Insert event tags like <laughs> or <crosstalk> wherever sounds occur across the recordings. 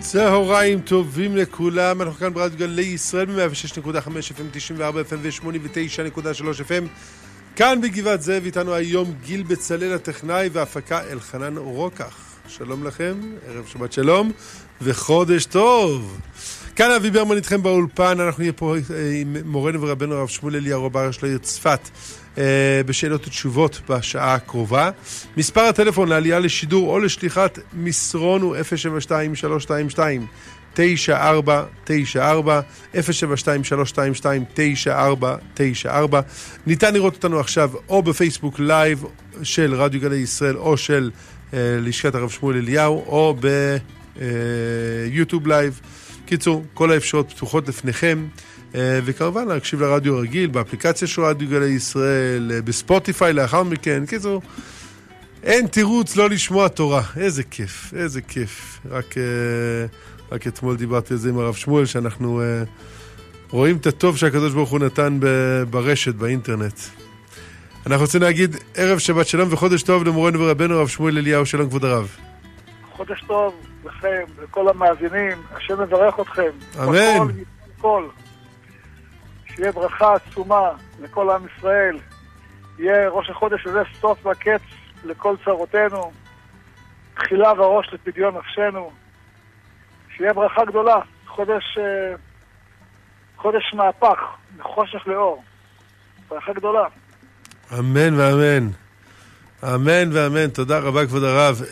צהריים טובים לכולם, אנחנו כאן ברדיו גלי ישראל ב-106.5 FM, 94 FM ו-89.3 FM כאן בגבעת זאב איתנו היום גיל בצלאל הטכנאי והפקה אלחנן רוקח. שלום לכם, ערב שבת שלום וחודש טוב. כאן אבי ברמן איתכם באולפן, אנחנו נהיה פה עם מורנו ורבנו הרב שמואל אליהו רב הראש לעיר צפת בשאלות ותשובות בשעה הקרובה. מספר הטלפון לעלייה לשידור או לשליחת מסרון הוא 072-322-9494 072-322-9494 ניתן לראות אותנו עכשיו או בפייסבוק live של רדיו גלי ישראל או של uh, לשכת הרב שמואל אליהו או ביוטיוב uh, live. קיצור, כל האפשרות פתוחות לפניכם. וכמובן להקשיב לרדיו הרגיל, באפליקציה של רדיו גלי ישראל, בספוטיפיי לאחר מכן. קיצור, אין תירוץ לא לשמוע תורה. איזה כיף, איזה כיף. רק, רק אתמול דיברתי על זה עם הרב שמואל, שאנחנו רואים את הטוב שהקדוש ברוך הוא נתן ברשת, באינטרנט. אנחנו רוצים להגיד ערב שבת שלום וחודש טוב למורנו ורבנו הרב שמואל אליהו, שלום כבוד הרב. חודש טוב לכם, לכל המאזינים, השם מברך אתכם. אמן. בכל, בכל. שיהיה ברכה עצומה לכל עם ישראל. יהיה ראש החודש הזה סוף וקץ לכל צרותינו. תחילה וראש לפדיון נפשנו. שיהיה ברכה גדולה. חודש, חודש מהפך, מחושך לאור. ברכה גדולה. אמן ואמן. אמן ואמן, תודה רבה כבוד הרב.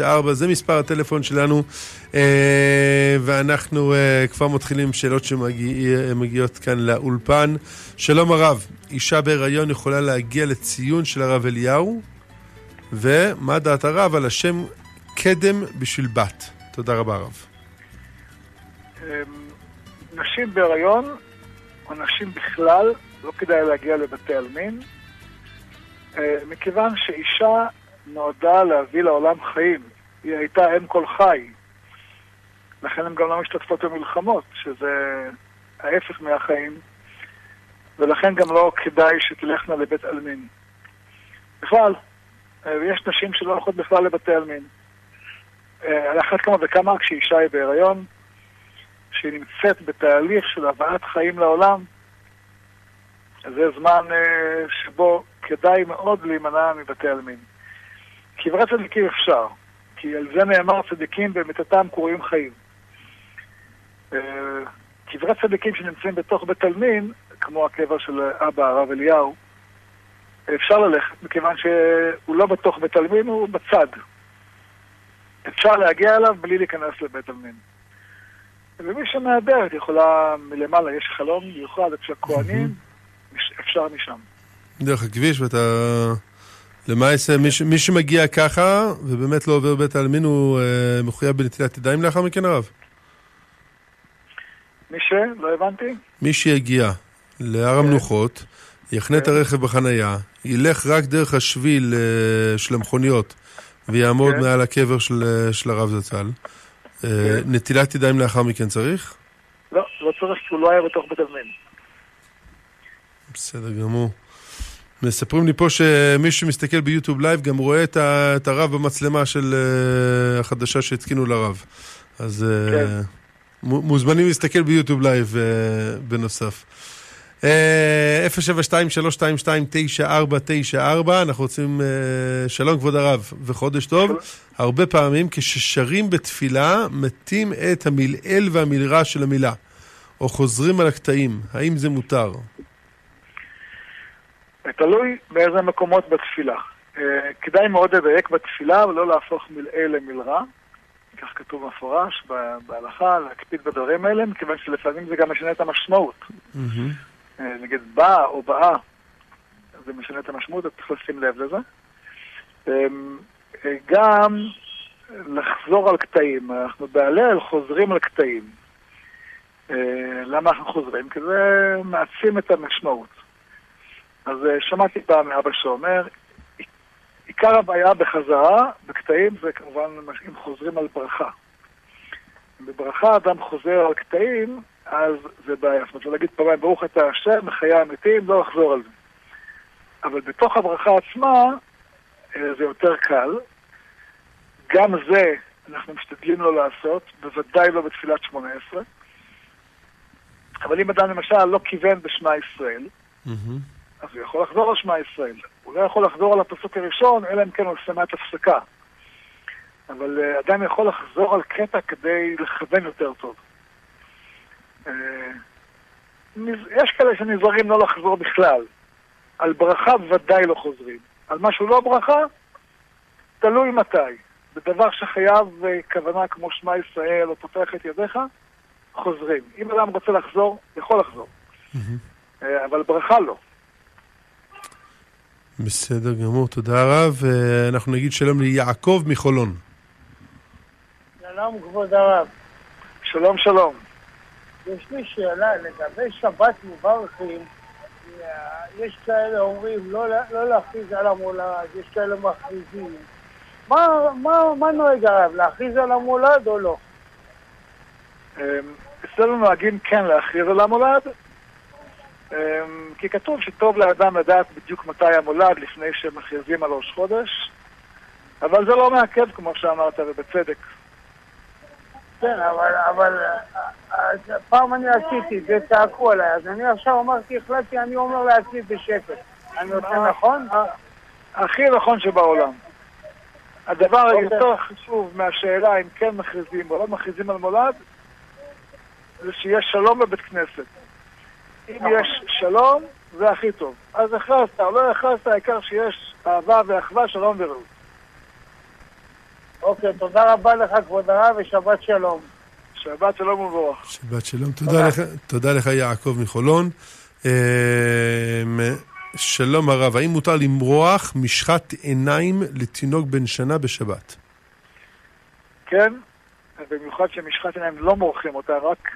072-322-9494, זה מספר הטלפון שלנו, ואנחנו כבר מתחילים עם שאלות שמגיעות כאן לאולפן. שלום הרב, אישה בהיריון יכולה להגיע לציון של הרב אליהו, ומה דעת הרב על השם קדם בשביל בת? תודה רבה הרב. נשים בהיריון, או נשים בכלל, לא כדאי להגיע לבתי עלמין, מכיוון שאישה נועדה להביא לעולם חיים. היא הייתה אם כל חי. לכן הן גם לא משתתפות במלחמות, שזה ההפך מהחיים, ולכן גם לא כדאי שתלכנה לבית עלמין. בכלל, יש נשים שלא הולכות בכלל לבתי עלמין. על אחת כמה וכמה כשאישה היא בהיריון, שהיא נמצאת בתהליך של הבאת חיים לעולם, זה זמן uh, שבו כדאי מאוד להימנע מבתי עלמין. קברי צדיקים אפשר, כי על זה נאמר צדיקים במיתתם קרויים חיים. קברי צדיקים שנמצאים בתוך בית עלמין, כמו הקבר של אבא הרב אליהו, אפשר ללכת, מכיוון שהוא לא בתוך בית עלמין, הוא בצד. אפשר להגיע אליו בלי להיכנס לבית עלמין. ומי שמהדרת יכולה מלמעלה, יש חלום מיוחד אצל הכוהנים, אפשר משם. דרך הכביש, ואתה... למעשה, מי, מי שמגיע ככה, ובאמת לא עובר בית העלמין, הוא אה, מחויב בנטילת ידיים לאחר מכן, הרב? מי ש... לא הבנתי. מי שיגיע להר המנוחות, יחנה את הרכב בחנייה, ילך רק דרך השביל אה, של המכוניות, ויעמוד מעל הקבר של, של הרב זצ"ל. אה, נטילת ידיים לאחר מכן צריך? לא, לא צריך, כי הוא לא היה בתוך בית עלמין. בסדר גמור. מספרים לי פה שמי שמסתכל ביוטיוב live גם רואה את, ה, את הרב במצלמה של uh, החדשה שהתקינו לרב. אז כן. uh, מוזמנים להסתכל ביוטיוב live uh, בנוסף. Uh, 072-322-9494, אנחנו רוצים, uh, שלום כבוד הרב וחודש טוב. הרבה פעמים כששרים בתפילה מטים את המלעיל והמלרע של המילה, או חוזרים על הקטעים, האם זה מותר? תלוי באיזה מקומות בתפילה. כדאי מאוד לדייק בתפילה ולא להפוך מלאה למלרע. כך כתוב מפורש בהלכה, להקפיד בדברים האלה, מכיוון שלפעמים זה גם משנה את המשמעות. Mm-hmm. נגיד באה או באה, זה משנה את המשמעות, אז צריך לשים לב לזה. גם לחזור על קטעים, אנחנו בהלל חוזרים על קטעים. למה אנחנו חוזרים? כי זה מעצים את המשמעות. אז שמעתי פעם מאבא שאומר, עיקר הבעיה בחזרה, בקטעים, זה כמובן אם חוזרים על ברכה. בברכה אדם חוזר על קטעים, אז זה בעיה. זאת אומרת, להגיד פעמיים, ברוך אתה השם, מחיי המתים, לא לחזור על זה. אבל בתוך הברכה עצמה, זה יותר קל. גם זה אנחנו משתדלים לא לעשות, בוודאי לא בתפילת שמונה עשרה. אבל אם אדם למשל לא כיוון בשמע ישראל, אז הוא יכול לחזור על שמע ישראל. הוא לא יכול לחזור על הפסוק הראשון, אלא אם כן הוא עושה מעט הפסקה. אבל uh, אדם יכול לחזור על קטע כדי לכוון יותר טוב. Uh, יש כאלה שנזהרים לא לחזור בכלל. על ברכה ודאי לא חוזרים. על משהו לא ברכה, תלוי מתי. בדבר שחייב אה, כוונה כמו שמע ישראל או פותח את ידיך, חוזרים. אם אדם רוצה לחזור, יכול לחזור. אה, אבל ברכה לא. בסדר גמור, תודה רב. אנחנו נגיד שלום ליעקב מחולון. שלום כבוד הרב. שלום שלום. יש לי שאלה לגבי שבת מברכים. יש כאלה אומרים לא, לא להכריז על המולד, יש כאלה מכריזים. מה, מה, מה נוהג הרב, להכריז על המולד או לא? אמ, אצלנו נוהגים כן להכריז על המולד, כי כתוב שטוב לאדם לדעת בדיוק מתי המולד לפני שמכריזים על ראש חודש, אבל זה לא מעכב כמו שאמרת, ובצדק. כן, אבל, אבל פעם אני עשיתי את זה, צעקו עליי, אז אני עכשיו אמרתי, החלטתי, אני אומר לעצמי בשקט. אני עושה נכון? הכי נכון שבעולם. הדבר אוקיי. היותר חשוב מהשאלה אם כן מכריזים או לא מכריזים על מולד, זה שיש שלום בבית כנסת. אם. יש שלום, זה הכי טוב. אז הכרזת או לא הכרזת, העיקר שיש אהבה ואחווה, שלום ורעות. אוקיי, תודה רבה לך, כבוד הרב, ושבת שלום. שבת שלום ומבורך. שבת שלום. תודה לך, תודה לך, יעקב מחולון. אה, שלום הרב, האם מותר למרוח משחת עיניים לתינוק בן שנה בשבת? כן, במיוחד שמשחת עיניים לא מורחים אותה, רק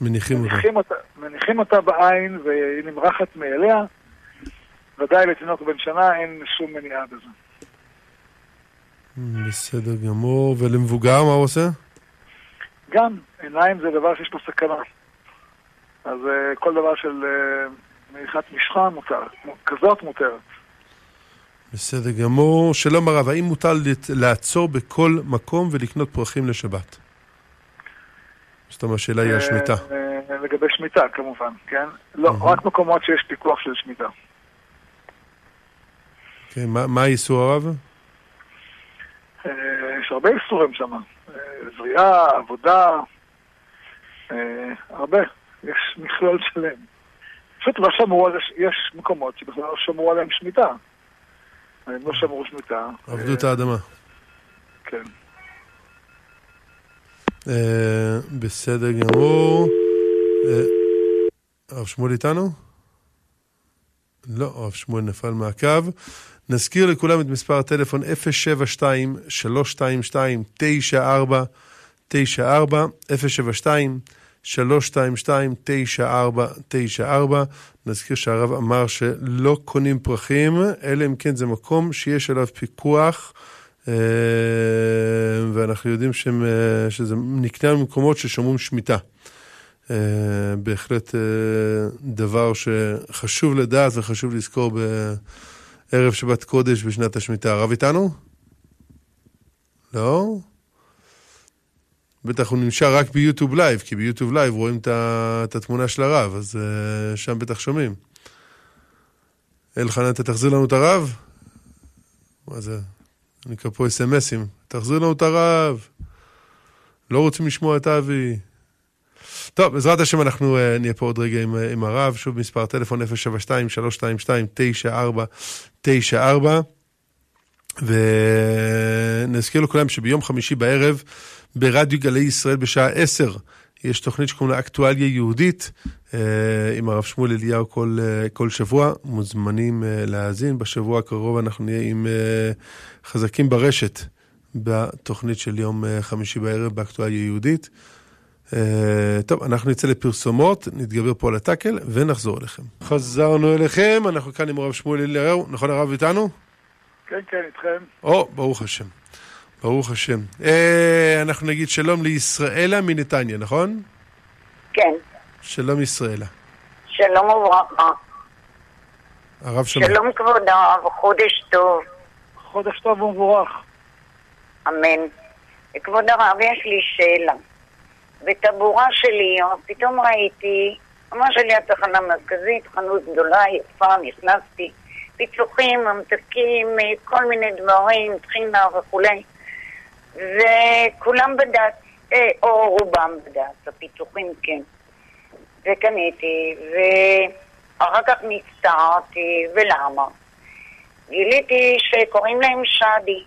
מניחים, מניחים אותה. אותה. מניחים אותה בעין והיא נמרחת מאליה. ודאי לתינוק בן שנה אין שום מניעה בזה. בסדר גמור. ולמבוגר מה הוא עושה? גם, עיניים זה דבר שיש פה סכנה. אז uh, כל דבר של uh, מריחת משחה מותר, כזאת מותרת. בסדר גמור. שלום הרב, האם מותר לעצור בכל מקום ולקנות פרחים לשבת? זאת אומרת, השאלה היא השמיטה. אה, לגבי שמיטה, כמובן, כן? לא, רק מקומות שיש פיקוח של שמיטה. כן, מה האיסור הרב? יש הרבה איסורים שם. זריעה, עבודה, הרבה. יש מכלול שלם. פשוט לא שמרו על זה, יש מקומות שבכלל לא שמרו עליהם שמיטה. הם לא שמרו שמיטה. עבדו את האדמה. כן. אה, בסדר גמור. אה, הרב שמואל איתנו? לא, הרב שמואל נפל מהקו. נזכיר לכולם את מספר הטלפון 072-322-9494, 072 322-9494. נזכיר שהרב אמר שלא קונים פרחים, אלא אם כן זה מקום שיש עליו פיקוח, ואנחנו יודעים שהם, אה, שזה נקנה במקומות ששומרים שמיטה. אה, בהחלט דבר שחשוב לדעת וחשוב לזכור בערב שבת קודש בשנת השמיטה. הרב איתנו? לא? בטח הוא נשאר רק ביוטיוב live, כי ביוטיוב live רואים את התמונה של הרב, אז שם בטח שומעים. אלחנן, אתה תחזיר לנו את הרב? מה זה? אני קורא פה אס.אם.אסים. תחזיר לנו את הרב. לא רוצים לשמוע את אבי. טוב, בעזרת השם אנחנו uh, נהיה פה עוד רגע עם, uh, עם הרב. שוב מספר טלפון 072-322-9494. ונזכיר לכולם שביום חמישי בערב ברדיו גלי ישראל בשעה 10. יש תוכנית שקוראים לה אקטואליה יהודית, אה, עם הרב שמואל אליהו כל, אה, כל שבוע. מוזמנים אה, להאזין. בשבוע הקרוב אנחנו נהיה עם חזקים ברשת בתוכנית של יום חמישי בערב באקטואליה יהודית. טוב, אנחנו נצא לפרסומות, נתגבר פה על הטאקל ונחזור אליכם. חזרנו אליכם, אנחנו כאן עם הרב שמואל אליהו. נכון הרב איתנו? כן, כן, איתכם. או, ברוך השם. ברוך השם. אה, אנחנו נגיד שלום לישראלה מנתניה, נכון? כן. שלום ישראלה. שלום וברכה. הרב שלום. שלום כבוד הרב, חודש טוב. חודש טוב ומבורך. אמן. כבוד הרב, יש לי שאלה. בטבורה שלי, פתאום ראיתי, ממש על יד תחנה מרכזית, חנות גדולה, יפה, נכנסתי, פיצוחים, ממתקים, כל מיני דברים, טחינה וכולי, וכולם בדת, אה, או רובם בדת, הפיצוחים כן. וקניתי, ואחר כך נצטערתי, ולמה? גיליתי שקוראים להם שדי.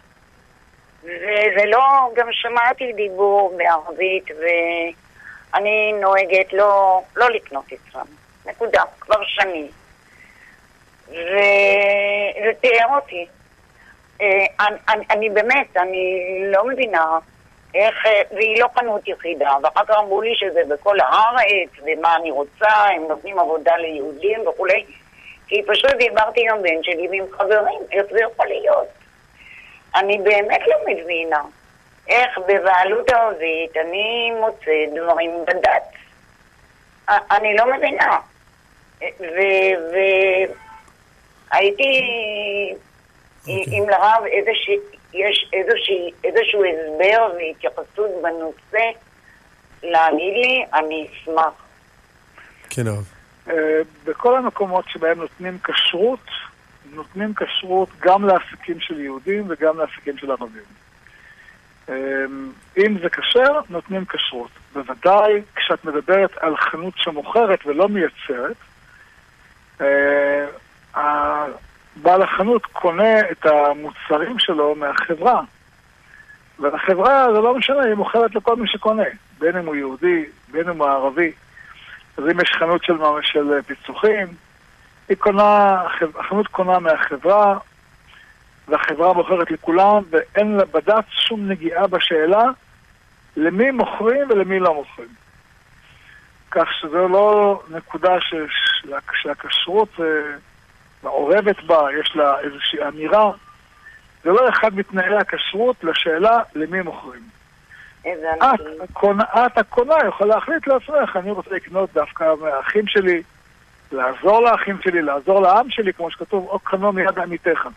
וזה לא, גם שמעתי דיבור בערבית, ואני נוהגת לא, לא לקנות אצלם. נקודה, כבר שנים. וזה תיאר אותי. אה, אני, אני, באמת, אני לא מבינה איך, אה, והיא לא חנות יחידה, ואחר כך אמרו לי שזה בכל הארץ, ומה אני רוצה, הם נותנים עבודה ליהודים וכולי, כי פשוט דיברתי עם הבן שלי ועם חברים, איך זה יכול להיות? אני באמת לא מבינה איך בבעלות ערבית אני מוצא דברים בדת. אני לא מבינה. והייתי אוקיי. אם לרב יש איזשהו הסבר והתייחסות בנושא להגיד לי, אני אשמח. כן, הרב. אה, בכל המקומות שבהם נותנים כשרות, נותנים כשרות גם לעסקים של יהודים וגם לעסקים של ערבים. אמ, אם זה כשר, נותנים כשרות. בוודאי כשאת מדברת על חנות שמוכרת ולא מייצרת, אה, בעל החנות קונה את המוצרים שלו מהחברה. ולחברה זה לא משנה, היא מוכרת לכל מי שקונה, בין אם הוא יהודי, בין אם הוא ערבי. אז אם יש חנות של, של פיצוחים, היא קונה, החנות קונה מהחברה, והחברה מוכרת לכולם, ואין לה בדת שום נגיעה בשאלה למי מוכרים ולמי לא מוכרים. כך שזו לא נקודה שהכשרות אה, מעורבת בה, יש לה איזושהי אמירה. זה לא אחד מתנאי הכשרות לשאלה למי מוכרים. את, הקונה, את הקונה יכולה להחליט לעצמך, אני רוצה לקנות דווקא מהאחים שלי, לעזור לאחים שלי, לעזור לעם שלי, כמו שכתוב, או קנו מיד עמיתך.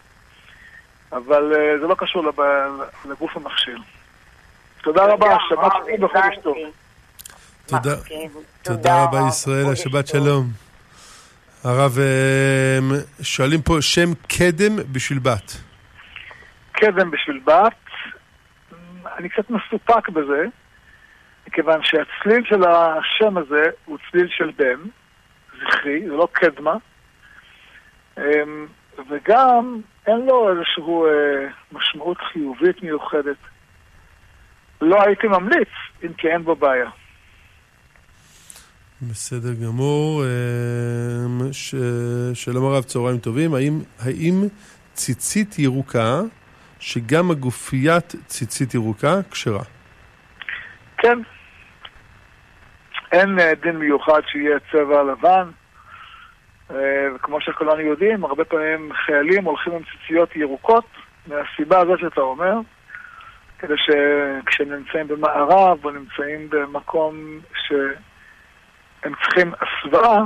אבל uh, זה לא קשור לב... לגוף המכשיר. תודה רבה, שבת שלום וחודש טוב. תודה, תודה רבה ישראל, השבת שלום. הרב, אמ, שואלים פה שם קדם בשביל בת. קדם בשביל בת, אני קצת מסופק בזה, מכיוון שהצליל של השם הזה הוא צליל של בן, זכרי, זה לא קדמה, אמ, וגם אין לו איזושהי אה, משמעות חיובית מיוחדת. לא הייתי ממליץ, אם כי אין בו בעיה. בסדר גמור. אמ, ש... שלום הרב, צהריים טובים. האם, האם ציצית ירוקה, שגם הגופיית ציצית ירוקה, כשרה? כן. אין אה, דין מיוחד שיהיה צבע לבן. אה, וכמו שכולנו יודעים, הרבה פעמים חיילים הולכים עם ציציות ירוקות, מהסיבה הזאת שאתה אומר, כדי שכשהם נמצאים במערב או נמצאים במקום שהם צריכים הסוואה,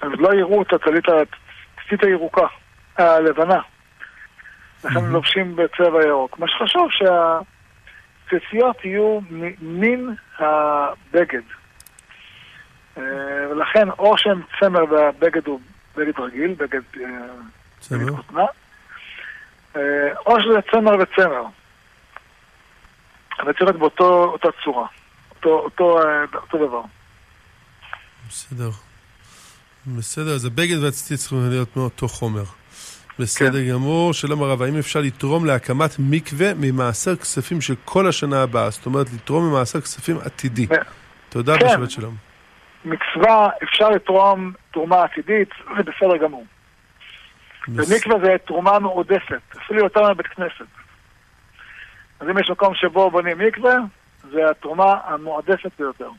אז לא יראו את הטלית, הציצית הירוקה, הלבנה. לכן הם לובשים בצבע ירוק. מה שחשוב שהציציות יהיו מין הבגד. אה, ולכן או שהם צמר והבגד הוא בגד רגיל, בגד כותנה, אה, או שזה צמר וצמר. אבל צריך להיות באותה צורה, אותו, אותו, אה, אותו דבר. בסדר. בסדר, אז הבגד והציצית צריכים להיות מאותו חומר. בסדר כן. גמור. שלום הרב, האם אפשר לתרום להקמת מקווה ממעשר כספים של כל השנה הבאה? זאת אומרת, לתרום ממעשר כספים עתידי. תודה כן. ושבת שלום. מצווה, אפשר לתרום תרומה עתידית, זה בסדר גמור. ומקווה זה תרומה מעודפת, אפילו יותר מבית כנסת. אז אם יש מקום שבו בונים מקווה, זה התרומה המועדפת ביותר.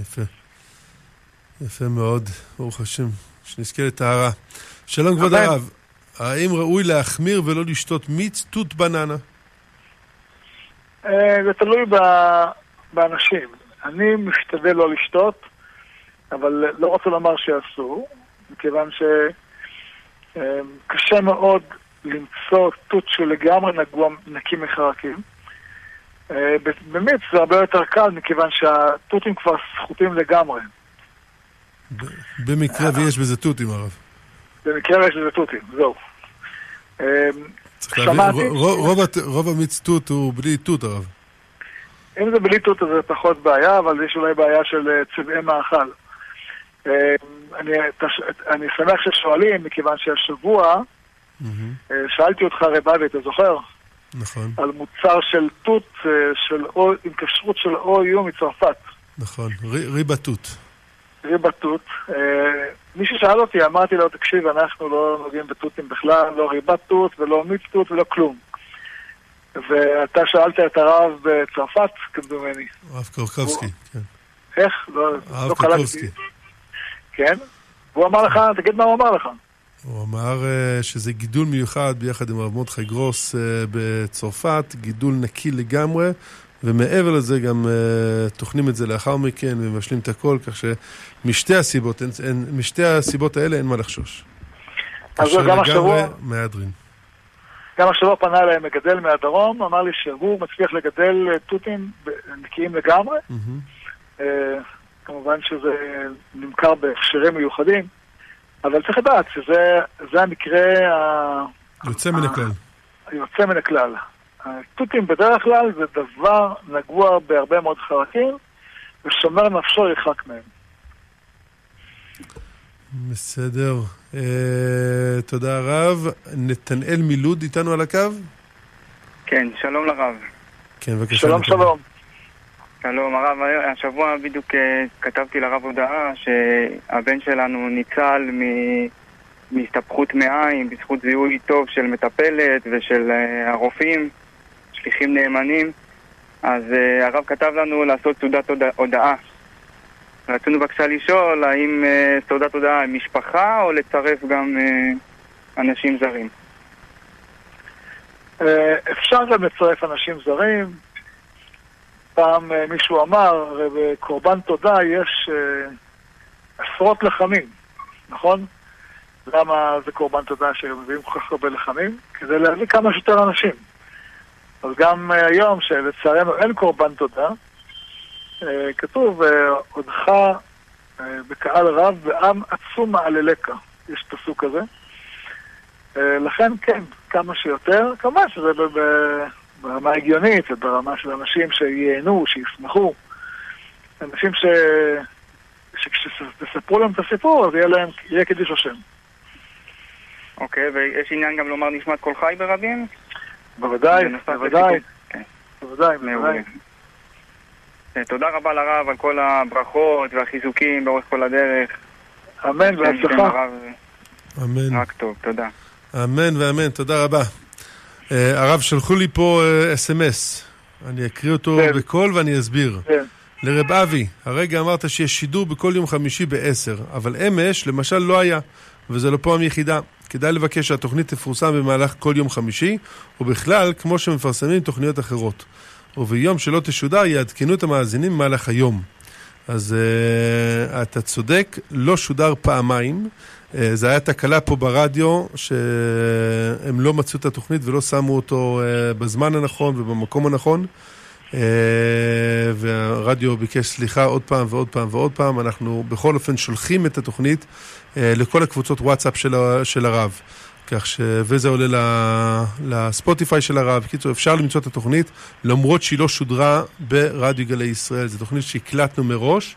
יפה. יפה מאוד, ברוך השם, שנזכה לטהרה. שלום כבוד הרב, האם ראוי להחמיר ולא לשתות מיץ תות בננה? אה, זה תלוי באנשים. אני משתדל לא לשתות. אבל לא רוצה לומר שאסור, מכיוון שקשה מאוד למצוא תות שהוא לגמרי נגוע, נקי מחרקים. אה, ב- במיץ זה הרבה יותר קל, מכיוון שהתותים כבר סחוטים לגמרי. במקרה ויש בזה תותים, הרב. במקרה יש לזה תותים, זהו. צריך להבין, שמעתי רוב המיץ תות הוא בלי תות, הרב. אם זה בלי תות אז זה פחות בעיה, אבל יש אולי בעיה של אה, צבעי מאכל. אה, אני, אני שמח ששואלים, מכיוון שהשבוע אה, שאלתי אותך, רב אבי, אתה זוכר? נכון, על מוצר של תות אה, של עם כשרות של OU מצרפת, נכון. ריבה תות. ריבה תות. אה, מי ששאל אותי, אמרתי לו, תקשיב, אנחנו לא נוגעים בתותים בכלל, לא ריבה תות ולא מיץ תות ולא כלום. ואתה שאלת את הרב בצרפת, כמדומני. הרב קרקובסקי, כן. איך? לא, לא. קלטתי. כן? והוא אמר לך, תגיד מה הוא אמר לך. הוא אמר אה, שזה גידול מיוחד ביחד עם הרב מרדכי גרוס אה, בצרפת, גידול נקי לגמרי, ומעבר לזה גם אה, טוחנים את זה לאחר מכן ומבשלים את הכל, כך שמשתי הסיבות, אין, אין, משתי הסיבות האלה אין מה לחשוש. אז גם השבוע- מהדרין. גם השבוע פנה אליי מגדל מהדרום, אמר לי שהוא מצליח לגדל אה, תותים נקיים לגמרי. מהמם. אה, כמובן שזה נמכר בהכשרים מיוחדים, אבל צריך לדעת שזה זה המקרה ה- יוצא מן הכלל. היוצא מן הכלל. התותים בדרך כלל זה דבר נגוע בהרבה מאוד חרקים, ושומר נפשו ירחק מהם. בסדר. אה, תודה רב. נתנאל מלוד איתנו על הקו? כן, שלום לרב. כן, בבקשה. שלום נתנאל. שלום. שלום, הרב, השבוע בדיוק אה, כתבתי לרב הודעה שהבן שלנו ניצל מ- מהסתבכות מעיים בזכות זיהוי טוב של מטפלת ושל אה, הרופאים, שליחים נאמנים. אז אה, הרב כתב לנו לעשות סעודת הודע- הודעה. רצינו בבקשה לשאול האם אה, סעודת הודעה עם משפחה או לצרף גם אה, אנשים זרים. אפשר גם לצרף אנשים זרים. פעם מישהו אמר, בקורבן תודה יש עשרות לחמים, נכון? למה זה קורבן תודה שמביאים כל כך הרבה לחמים? כדי להביא כמה שיותר אנשים. אז גם אה, היום, שלצערנו אין קורבן תודה, אה, כתוב, עודך אה, בקהל רב ועם עצום מעלליך. יש פסוק כזה. לכן כן, כמה שיותר, כמובן שזה ברמה הגיונית וברמה של אנשים שייהנו, שישמחו. אנשים ש... שכשתספרו להם את הסיפור, אז יהיה להם, יהיה קידוש השם. אוקיי, ויש עניין גם לומר נשמת כל חי ברבים? בוודאי, בוודאי. כן. בוודאי, מעולה. בוודאי. אה, תודה רבה לרב על כל הברכות והחיזוקים לאורך כל הדרך. אמן. הרב, אמן. רק טוב, תודה. אמן ואמן, תודה רבה. Uh, הרב, שלחו לי פה אס.אם.אס. אני אקריא אותו כן. בקול ואני אסביר. כן. לרב אבי, הרגע אמרת שיש שידור בכל יום חמישי ב-10, אבל אמש, למשל, לא היה, וזה לא פעם יחידה. כדאי לבקש שהתוכנית תפורסם במהלך כל יום חמישי, ובכלל, כמו שמפרסמים תוכניות אחרות. וביום שלא תשודר, יעדכנו את המאזינים במהלך היום. אז uh, אתה צודק, לא שודר פעמיים. Uh, זה היה תקלה פה ברדיו, שהם לא מצאו את התוכנית ולא שמו אותו uh, בזמן הנכון ובמקום הנכון. Uh, והרדיו ביקש סליחה עוד פעם ועוד פעם ועוד פעם. אנחנו בכל אופן שולחים את התוכנית uh, לכל הקבוצות וואטסאפ של, של הרב. כך ש... וזה עולה לספוטיפיי של הרב. בקיצור, אפשר למצוא את התוכנית, למרות שהיא לא שודרה ברדיו גלי ישראל. זו תוכנית שהקלטנו מראש,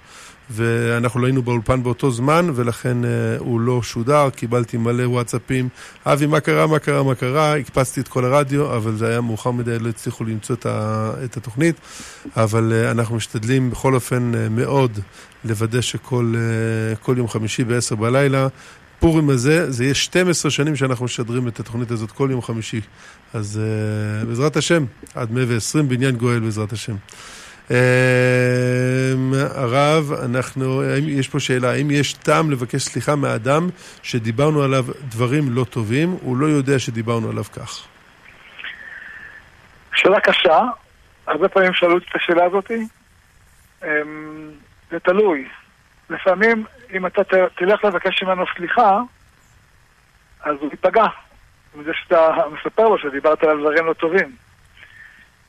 ואנחנו לא היינו באולפן באותו זמן, ולכן uh, הוא לא שודר. קיבלתי מלא וואטסאפים. אבי, מה קרה, מה קרה, מה קרה? הקפצתי את כל הרדיו, אבל זה היה מאוחר מדי, לא הצליחו למצוא את, התוכנית. אבל uh, אנחנו משתדלים בכל אופן uh, מאוד לוודא שכל כל יום חמישי ב-10 בלילה פורים הזה, זה יהיה 12 שנים שאנחנו משדרים את התוכנית הזאת כל יום חמישי. אז uh, בעזרת השם, עד 120 בניין גואל בעזרת השם. Uh, הרב, אנחנו, יש פה שאלה, האם יש טעם לבקש סליחה מאדם שדיברנו עליו דברים לא טובים, הוא לא יודע שדיברנו עליו כך. שאלה קשה, הרבה פעמים שאלו את השאלה הזאת. אמ, זה תלוי. לפעמים, אם אתה תלך לבקש ממנו סליחה, אז הוא ייפגע מזה שאתה מספר לו שדיברת על דברים לא טובים.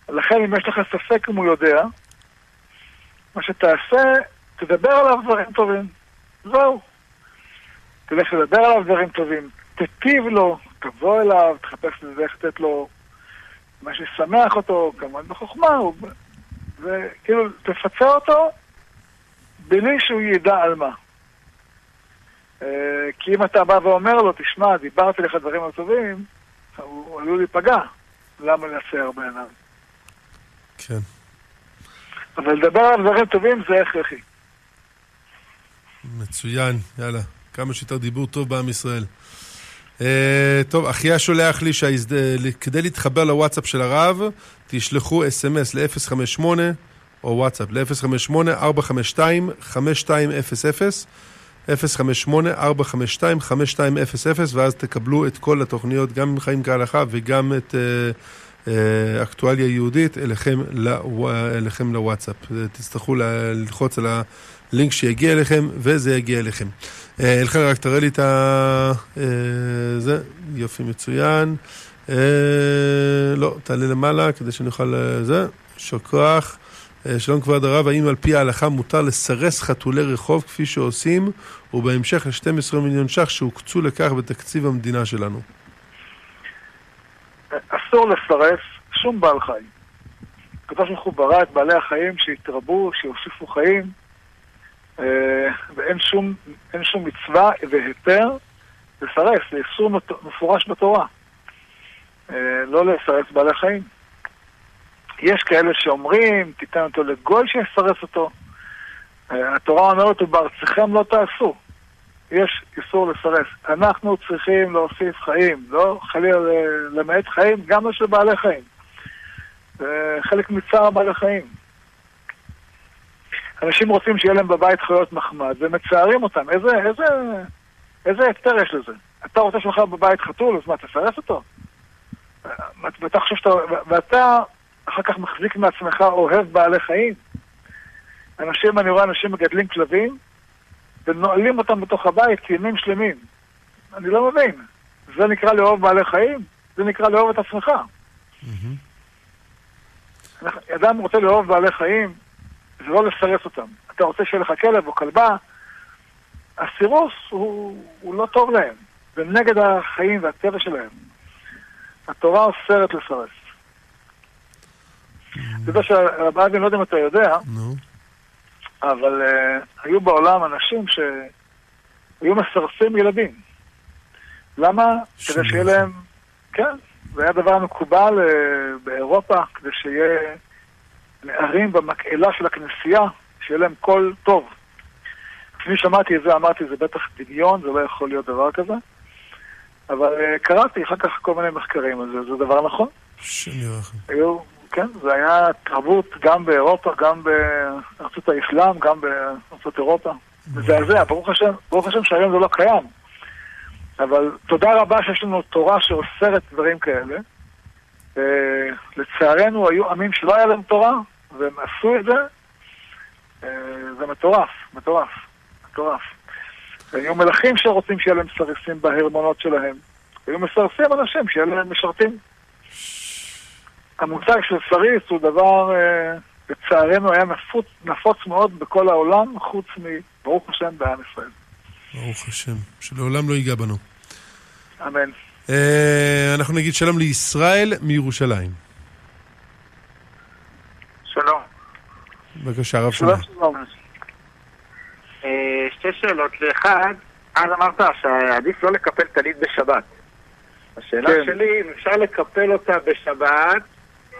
לכן אם יש לך ספק אם הוא יודע, מה שתעשה, תדבר עליו דברים טובים. זהו. תלך לדבר עליו דברים טובים. תטיב לו, תבוא אליו, תחפש לזה איך לתת לו מה שישמח אותו, כמובן בחוכמה, וכאילו תפצה אותו בלי שהוא ידע על מה. אה, כי אם אתה בא ואומר לו, תשמע, דיברתי לך דברים טובים, הוא עלול להיפגע. למה לצייר בעיניו? כן. אבל לדבר על דברים טובים זה הכרחי. מצוין, יאללה. כמה שיותר דיבור טוב בעם ישראל. Uh, טוב, אחיה שולח לי שכדי להתחבר לוואטסאפ של הרב, תשלחו אס.אם.אס ל-058, או וואטסאפ, ל-058-452-5200, 058-452-5200, ואז תקבלו את כל התוכניות, גם עם חיים כהלכה וגם את uh, אקטואליה יהודית, אליכם, לו, אליכם לוואטסאפ. תצטרכו ללחוץ על הלינק שיגיע אליכם, וזה יגיע אליכם. אלחן, רק תראה לי את ה... זה, יופי, מצוין. לא, תעלה למעלה כדי שאני אוכל... זה, כוח. שלום כבוד הרב, האם על פי ההלכה מותר לסרס חתולי רחוב כפי שעושים, ובהמשך ל-12 מיליון ש"ח שהוקצו לכך בתקציב המדינה שלנו? אסור לסרס שום בעל חיים. הקדוש ברוך הוא ברא את בעלי החיים שיתרבו, שיוסיפו חיים, ואין שום, שום מצווה והיתר לסרס, זה איסור מפורש בתורה. לא לסרס בעלי חיים. יש כאלה שאומרים, תיתן אותו לגוי שיסרס אותו. התורה אומרת, ובארציכם לא תעשו. יש איסור לסרס. אנחנו צריכים להוסיף חיים, לא חלילה למעט חיים, גם של בעלי חיים. זה חלק מצער בעלי חיים. אנשים רוצים שיהיה להם בבית חיות מחמד, ומצערים אותם. איזה, איזה, איזה היתר יש לזה? אתה רוצה שלך בבית חתול, אז מה, תסרס אותו? ואתה חושב שאתה... ואתה אחר כך מחזיק מעצמך אוהב בעלי חיים? אנשים, אני רואה אנשים מגדלים כלבים, ונועלים אותם בתוך הבית כימים שלמים. אני לא מבין. זה נקרא לאהוב בעלי חיים? זה נקרא לאהוב את עצמך. אדם רוצה לאהוב בעלי חיים, זה לא לסרס אותם. אתה רוצה שיהיה לך כלב או כלבה, הסירוס הוא, הוא לא טוב להם. זה נגד החיים והטבע שלהם. התורה אוסרת לסרס. אתה יודע שהרב אבי, לא יודע אם אתה יודע, אבל uh, היו בעולם אנשים שהיו מסרסים ילדים. למה? כדי שיהיה להם... כן, זה היה דבר מקובל uh, באירופה, כדי שיהיה נערים במקהלה של הכנסייה, שיהיה להם קול טוב. כשאני שמעתי את זה, אמרתי, זה בטח דמיון, זה לא יכול להיות דבר כזה. אבל uh, קראתי אחר כך כל מיני מחקרים על זה, זה דבר נכון. היו, כן, זה היה תרבות גם באירופה, גם בארצות האסלאם, גם בארצות אירופה. מזעזע, ברוך השם, ברוך השם שהיום זה לא קיים. אבל תודה רבה שיש לנו תורה שאוסרת דברים כאלה. לצערנו היו עמים שלא היה להם תורה, והם עשו את זה. זה מטורף, מטורף, מטורף. היו מלכים שרוצים שיהיה להם סרסים בהרמונות שלהם. היו מסרסים אנשים שיהיה להם משרתים. המושג של סריס הוא דבר, לצערנו, היה נפוץ, נפוץ מאוד בכל העולם, חוץ מברוך השם בעם ישראל. ברוך השם, שלעולם לא ייגע בנו. אמן. אנחנו נגיד שלום לישראל מירושלים. שלום. בבקשה, הרב שלום. שלום. שתי שאלות. לאחד, אז אמרת שעדיף לא לקפל טלית בשבת. השאלה כן. שלי, אם אפשר לקפל אותה בשבת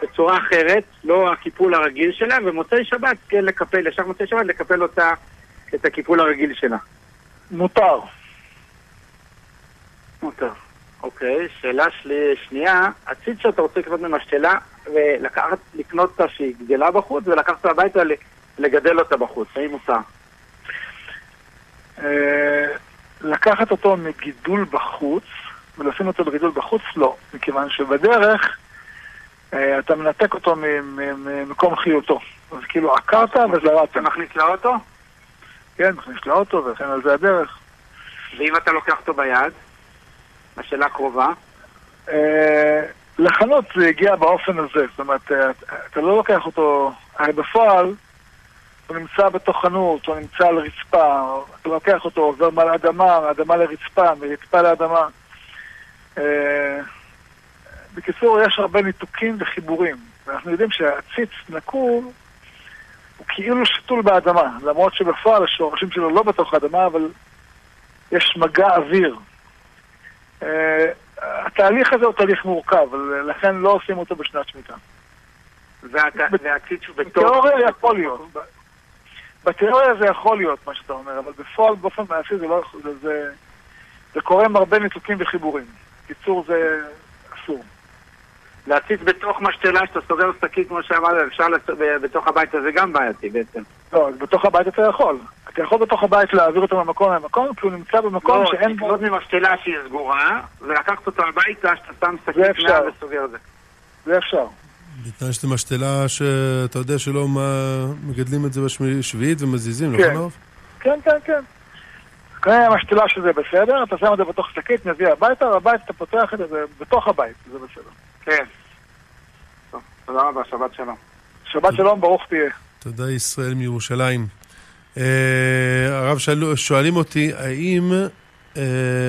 בצורה אחרת, לא הקיפול הרגיל שלה, ומוצאי שבת כן לקפל, ישר מוצאי שבת לקפל אותה את הקיפול הרגיל שלה. מותר. מותר. אוקיי, שאלה שלי, שנייה, הציד שאתה רוצה לקנות ממשתלה ולקחת, לקנות אותה שהיא גדלה בחוץ ולקחת אותה הביתה לגדל אותה בחוץ, האם מותר? אה, לקחת אותו מגידול בחוץ ולשים אותו בגידול בחוץ, לא. מכיוון שבדרך אתה מנתק אותו ממקום חיותו. אז כאילו עקרת וזרעת. אתה מכניס לאוטו? כן, מכניס לאוטו וכן על זה הדרך. ואם אתה לוקח אותו ביד? השאלה הקרובה. אה, לחנות זה הגיע באופן הזה, זאת אומרת, אה, אתה לא לוקח אותו, הרי בפועל הוא נמצא בתוך חנות, הוא נמצא על רצפה, אתה לוקח אותו, עובר מעל האדמה, מאדמה לרצפה, מרצפה לאדמה. בקיצור, יש הרבה ניתוקים וחיבורים. ואנחנו יודעים שהעציץ נקוב הוא כאילו שתול באדמה, למרות שבפועל השורשים שלו לא בתוך האדמה, אבל יש מגע אוויר. אה, התהליך הזה הוא תהליך מורכב, לכן לא עושים אותו בשנת שמיטה. והעציץ הוא בתוך... בתיאוריה יכול להיות. בתיאוריה זה יכול להיות מה שאתה אומר, אבל בפועל באופן מעשי זה לא יכול, זה, זה קורה עם הרבה ניתוקים וחיבורים. בקיצור זה אסור. להציץ בתוך משתלה שאתה סוגר שקית כמו שאמרת, אפשר לצ... בתוך הבית הזה גם בעייתי בעצם. לא, בתוך הבית אתה יכול. אתה יכול בתוך הבית להעביר אותו ממקום למקום, כי הוא נמצא במקום לא, שאין בו... לא, לקנות ממשתלה שהיא סגורה, ולקחת אותו הביתה, שאתה שם שקית מעל וסוגר את זה. זה אפשר. בתנאי שזו משתלה שאתה יודע שלא מה... מגדלים את זה בשביעית ומזיזים, כן. נכון? כן, כן, כן. קנה משתלה שזה בסדר, אתה שם את זה בתוך שקית, מביא הביתה, והבית אתה פותח את זה, זה בתוך הבית, זה בסדר. כן. טוב, תודה רבה, שבת שלום. שבת שלום, ברוך תהיה. תודה ישראל מירושלים. אה, הרב שואלים אותי, האם אה,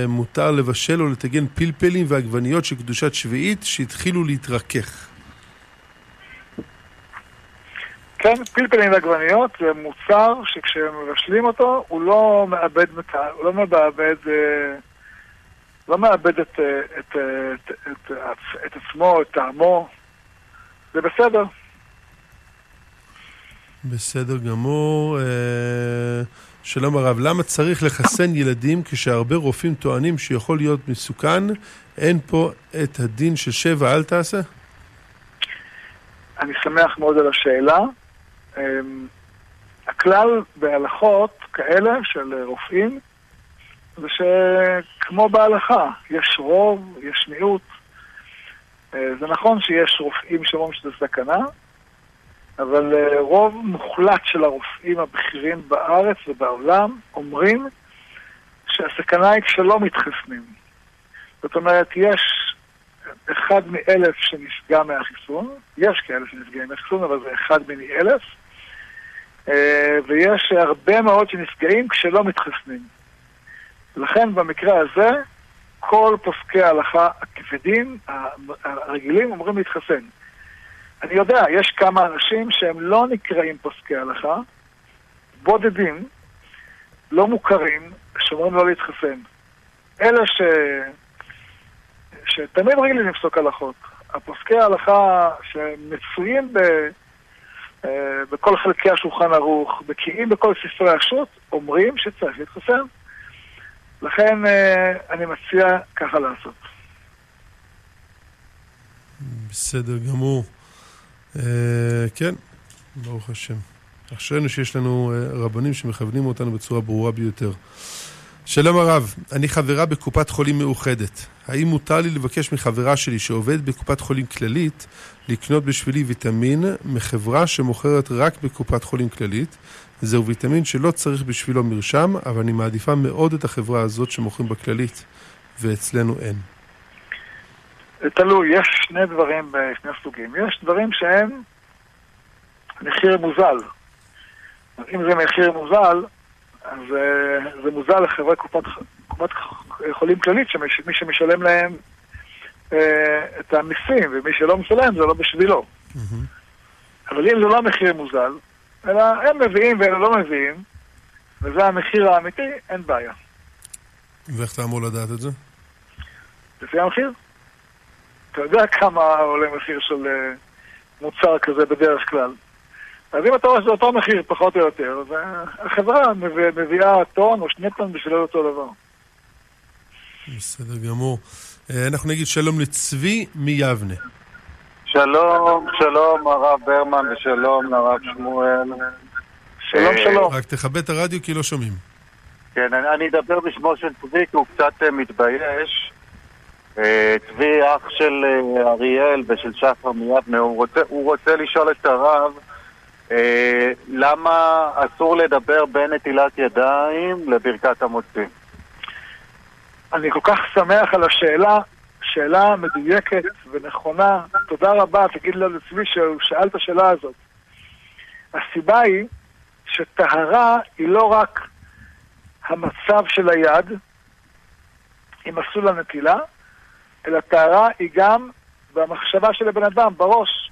מותר לבשל או לטגן פלפלים ועגבניות של קדושת שביעית שהתחילו להתרכך? כן, פלפלים ועגבניות זה מוצר שכשמבשלים אותו הוא לא מאבד, מת- הוא לא מאבד, אה, לא מאבד את, אה, את, אה, את, את, את, את עצמו, את טעמו. זה בסדר. בסדר גמור. אה, שלום הרב, למה צריך לחסן ילדים כשהרבה רופאים טוענים שיכול להיות מסוכן? אין פה את הדין של שבע אל תעשה? אני שמח מאוד על השאלה. אמ, הכלל בהלכות כאלה של רופאים זה שכמו בהלכה, יש רוב, יש מיעוט. אה, זה נכון שיש רופאים שאומרים שזה סכנה, אבל אה, רוב מוחלט של הרופאים הבכירים בארץ ובעולם אומרים שהסכנה היא כשלא מתחסנים. זאת אומרת, יש אחד מאלף שנפגע מהחיסון, יש כאלה שנפגעים מהחיסון, אבל זה אחד מני אלף, אה, ויש הרבה מאוד שנפגעים כשלא מתחסנים. לכן במקרה הזה, כל פוסקי ההלכה הכבדים, הרגילים, אומרים להתחסן. אני יודע, יש כמה אנשים שהם לא נקראים פוסקי הלכה, בודדים, לא מוכרים, שאומרים לא להתחסן. אלה ש... שתמיד רגילים לפסוק הלכות. הפוסקי ההלכה שמצויים ב... אה, בכל חלקי השולחן ערוך, בקיאים בכל ספרי השו"ת, אומרים שצריך להתחסן. לכן אה, אני מציע ככה לעשות. בסדר גמור. אה, כן, ברוך השם. אשרינו שיש לנו אה, רבנים שמכוונים אותנו בצורה ברורה ביותר. שלום הרב, אני חברה בקופת חולים מאוחדת. האם מותר לי לבקש מחברה שלי שעובדת בקופת חולים כללית לקנות בשבילי ויטמין מחברה שמוכרת רק בקופת חולים כללית? זהו ויטמין שלא צריך בשבילו מרשם, אבל אני מעדיפה מאוד את החברה הזאת שמוכרים בכללית, ואצלנו אין. תלוי, יש שני דברים בשני סוגים. יש דברים שהם מחיר מוזל. אם זה מחיר מוזל, אז uh, זה מוזל לחברי קופת, קופת חולים כללית, שמש, מי שמשלם להם uh, את המיסים, ומי שלא משלם זה לא בשבילו. Mm-hmm. אבל אם זה לא מחיר מוזל, אלא הם מביאים ואלה לא מביאים, וזה המחיר האמיתי, אין בעיה. ואיך אתה אמור לדעת את זה? לפי המחיר. אתה יודע כמה עולה מחיר של uh, מוצר כזה בדרך כלל. אז אם אתה רואה שזה אותו מחיר, פחות או יותר, אז החברה מביא, מביאה טון או שני טון בשביל אותו דבר. בסדר גמור. אנחנו נגיד שלום לצבי מיבנה. שלום, שלום הרב ברמן ושלום לרב שמואל. שלום, שלום. רק תכבד את הרדיו כי לא שומעים. כן, אני, אני אדבר בשמו של צבי כי הוא קצת מתבייש. צבי אח של אריאל ושל שחר מיבנה, הוא רוצה, הוא רוצה לשאול את הרב אה, למה אסור לדבר בין נטילת ידיים לברכת המוציא? אני כל כך שמח על השאלה, שאלה מדויקת ונכונה. תודה רבה, תגיד לו לצבי שהוא שאל את השאלה הזאת. הסיבה היא שטהרה היא לא רק המצב של היד, עם מסלול הנטילה, אלא טהרה היא גם במחשבה של הבן אדם, בראש.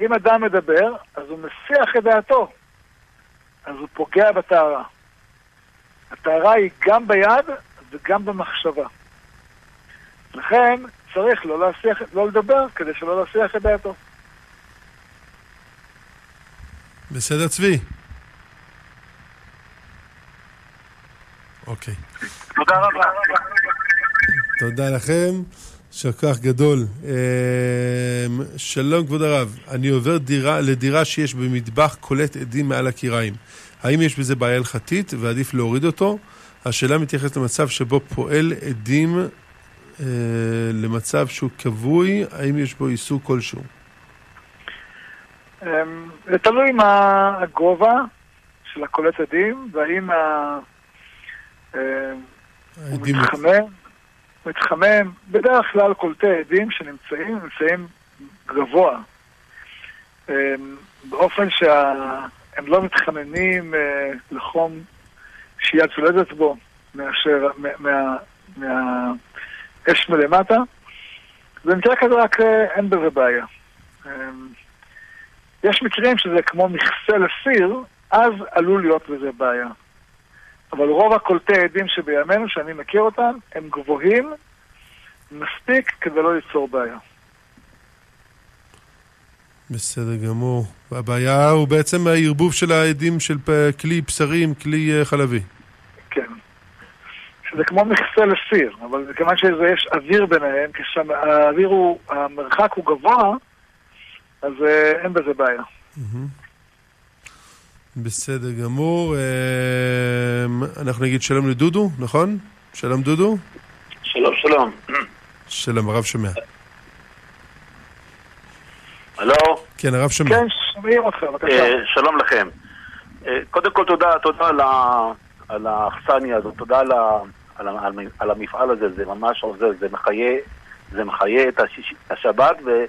אם אדם מדבר, אז הוא מסיח את דעתו, אז הוא פוגע בטהרה. הטהרה היא גם ביד וגם במחשבה. לכן צריך לא, להסיח, לא לדבר כדי שלא להסיח את דעתו. בסדר, צבי? אוקיי. תודה רבה. תודה לכם. יישר כוח גדול. אמ, שלום, כבוד הרב. אני עובר דירה, לדירה שיש במטבח קולט עדים מעל הקיריים. האם יש בזה בעיה הלכתית ועדיף להוריד אותו? השאלה מתייחסת למצב שבו פועל עדים אה, למצב שהוא כבוי, האם יש בו איסור כלשהו? אמ, זה תלוי מה הגובה של הקולט עדים, והאם ה... אמ, הוא. מתחמם, מתחמם, בדרך כלל קולטי עדים שנמצאים, נמצאים גבוה. אמ, באופן שהם לא מתחממים אה, לחום שיד צולדת בו מאשר, מה- מה- מהאש מלמטה. במקרה כזה רק אה, אין בזה בעיה. אמ, יש מקרים שזה כמו מכסה לסיר, אז עלול להיות בזה בעיה. אבל רוב הקולטי עדים שבימינו, שאני מכיר אותם, הם גבוהים מספיק כדי לא ליצור בעיה. בסדר גמור. והבעיה הוא בעצם הערבוב של העדים של כלי בשרים, כלי אה, חלבי. שזה כמו מכסה לסיר, אבל מכיוון שיש אוויר ביניהם, כשהאוויר הוא, המרחק הוא גבוה, אז אה, אין בזה בעיה. בסדר גמור. אמ, אנחנו נגיד שלום לדודו, נכון? שלום דודו? שלום, שלום. שלום, הרב שומע. הלו? כן, הרב שומע. כן, שומעים אותך, בבקשה. אה, שלום לכם. אה, קודם כל תודה, תודה על האכסניה הזאת, תודה על ה- על על על המפעל הזה, זה ממש עוזר, זה מחיה, זה מחיה את השיש- השבת, ו-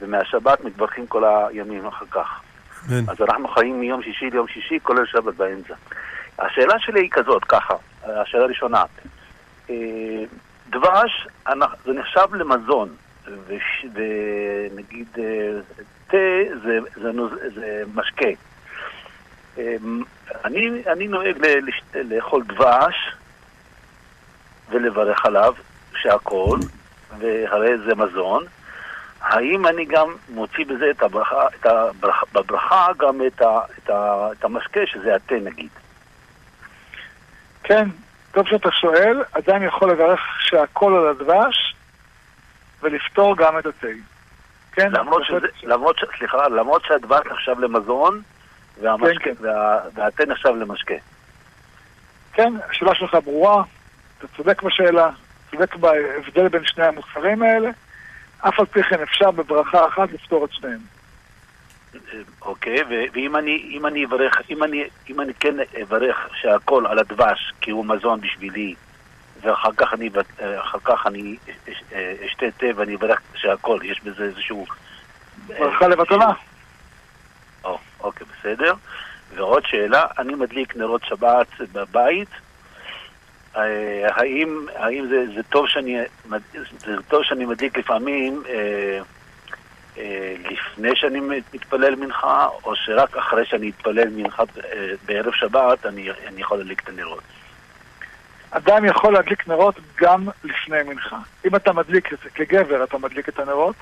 ומהשבת מתברכים כל הימים אחר כך. אמן. אז אנחנו חיים מיום שישי ליום שישי, כולל שבת באמצע. השאלה שלי היא כזאת, ככה, השאלה הראשונה. אה, דבש, זה נחשב למזון, ונגיד אה, תה זה, זה, זה משקה. אה, אני, אני נוהג לאכול דבש ולברך עליו, שהכל, והרי זה מזון. האם אני גם מוציא בזה את הברכה, את הברכה, בברכה גם את, ה, את, ה, את המשקה, שזה התה נגיד? כן, טוב שאתה שואל, אדם יכול לברך שהכל על הדבש ולפתור גם את התה. כן, למרות שזה, אפשר. למרות, ש- סליחה, למרות שהדבש נחשב למזון, והמשקה, כן, כן. וה, והתה נחשב למשקה. כן, השאלה שלך ברורה, אתה צודק בשאלה, צודק בהבדל בין שני המוצרים האלה, אף על פי כן אפשר בברכה אחת לפתור את שניהם. אוקיי, ואם אני, אם אני אברך, אם אני, אם אני כן אברך שהכל על הדבש, כי הוא מזון בשבילי, ואחר כך אני, אחר כך אני אש- אשתה תה ואני אברך שהכל, יש בזה איזשהו... ברכה לבטלה. או, אוקיי, בסדר. ועוד שאלה, אני מדליק נרות שבת בבית, האם, האם זה, זה, טוב שאני, זה טוב שאני מדליק לפעמים אה, אה, לפני שאני מתפלל מנחה, או שרק אחרי שאני אתפלל מנחה אה, בערב שבת אני, אני יכול להדליק את הנרות? אדם יכול להדליק נרות גם לפני מנחה. אם אתה מדליק את זה, כגבר אתה מדליק את הנרות,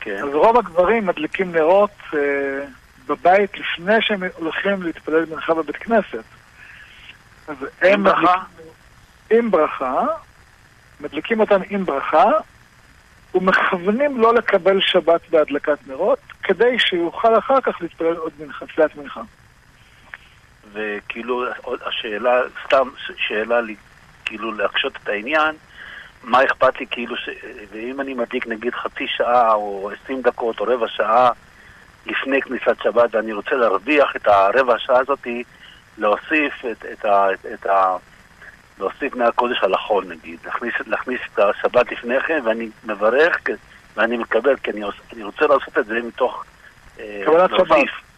כן. אז רוב הגברים מדליקים נרות אה, בבית לפני שהם הולכים להתפלל מנחה בבית כנסת. אז הם? מדליקים- עם ברכה, מדליקים אותם עם ברכה, ומכוונים לא לקבל שבת בהדלקת נרות, כדי שיוכל אחר כך להתפלל עוד מנחה, תפילת מנחה. וכאילו, השאלה, סתם שאלה לי, כאילו להקשות את העניין, מה אכפת לי כאילו, ש... ואם אני מדליק נגיד חצי שעה או עשרים דקות או רבע שעה לפני כניסת שבת ואני רוצה להרוויח את הרבע שעה הזאת, להוסיף את, את, את, את ה... להוסיף מהקודש על החול נגיד, להכניס, להכניס את השבת לפני כן, ואני מברך כ- ואני מקבל, כי אני, אני רוצה לעשות את זה מתוך... אה, קבלת להוסיף. שבת.